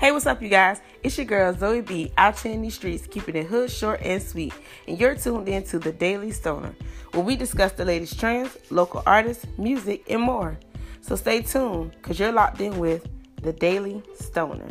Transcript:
Hey, what's up, you guys? It's your girl Zoe B out here in these streets, keeping it hood short and sweet. And you're tuned in to the Daily Stoner, where we discuss the latest trends, local artists, music, and more. So stay tuned, because you're locked in with the Daily Stoner.